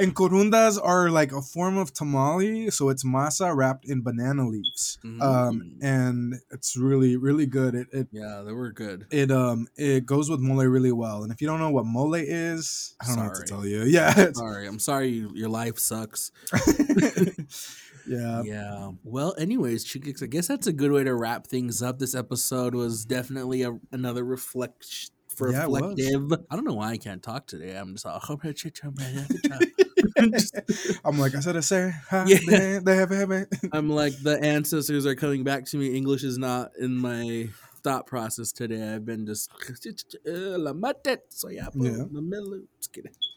And corundas are like a form of tamale, so it's masa wrapped in banana leaves. Um, Mm. and it's really, really good. It, it Yeah, they were good. it um it goes with mole really well. And if you don't know what mole is, I don't know what to tell you. Yeah. Sorry, I'm sorry. you- Your life sucks. yeah. Yeah. Well, anyways, Chicks, I guess that's a good way to wrap things up. This episode was definitely a, another. Yeah, was. Reflective. I don't know why I can't talk today. I'm just all. I'm like, I said, I say, ha, Yeah. they, they have, have it. I'm like the ancestors are coming back to me. English is not in my thought process today. I've been just soyapo, Yeah.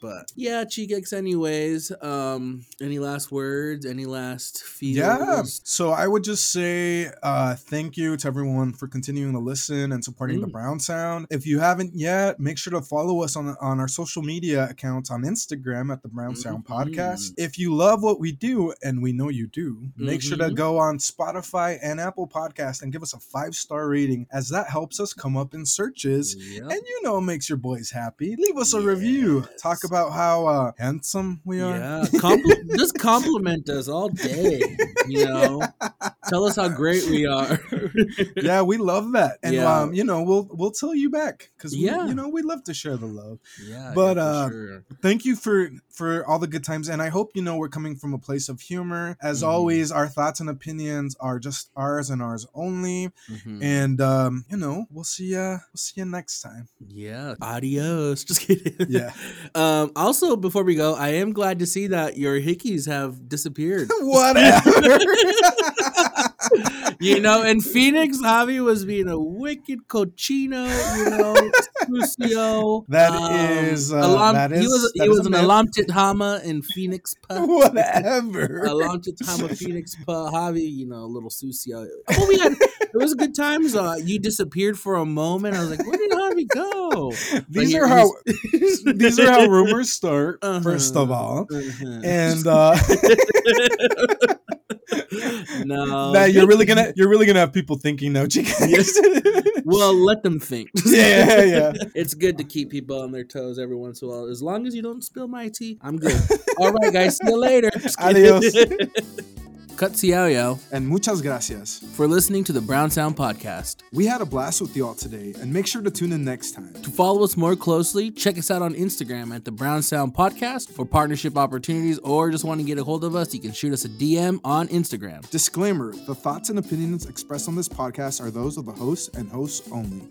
Mamelu. Just kidding. But yeah, Chicx. Anyways, um, any last words? Any last feels? Yeah. So I would just say uh, thank you to everyone for continuing to listen and supporting the Mm. Brown Sound. If you haven't yet, make sure to follow us on on our social media accounts on Instagram at the Brown Sound Mhm. Podcast. If you love what we do, and we know you do, make sure to Mhm. go on Spotify and Apple Podcast and give us a five star rating, as that helps us come up in searches. Yep. And you know, it makes your boys happy. Leave us a review. Talk about how uh, handsome we are. Yeah, compl- just compliment us all day. You know, tell us how great we are. yeah, we love that, and Yeah. um, you know, we'll we'll tell you back because Yeah. you know we love to share the love. yeah, But, yeah, uh, sure. Thank you for for all the good times, and I hope you know we're coming from a place of humor. As Mhm. always, our thoughts and opinions are just ours and ours only, Mhm. and um, you know, we'll see ya. We'll see you next time. yeah, adios. Just kidding. Yeah. Um. Also, before we go, I am glad to see that your hickeys have disappeared. Whatever. You know, in Phoenix, Javi was being a wicked cochino, you know, sucio. That is, uh, that he was he was an hama in Phoenix. Pa. Whatever. Hama Phoenix Pa Javi, you know, a little sucio. Oh, we had it was a good times. So you disappeared for a moment. I was like, where did Javi go? These he- are how these are how rumors start. Uh-huh. First of all, Uh-huh. and uh, no, now you're really gonna you're really gonna have people thinking no chicken. well, let them think. yeah, yeah. it's good to keep people on their toes every once in a while. As long as you don't spill my tea, I'm good. All right, guys. See you later. Adios. Cut And muchas gracias. for listening to the Brown Sound Podcast. We had a blast with y'all today, and make sure to tune in next time. To follow us more closely, check us out on Instagram at the Brown Sound Podcast for partnership opportunities or just want to get a hold of us, you can shoot us a DM on Instagram. Disclaimer: The thoughts and opinions expressed on this podcast are those of the hosts and hosts only.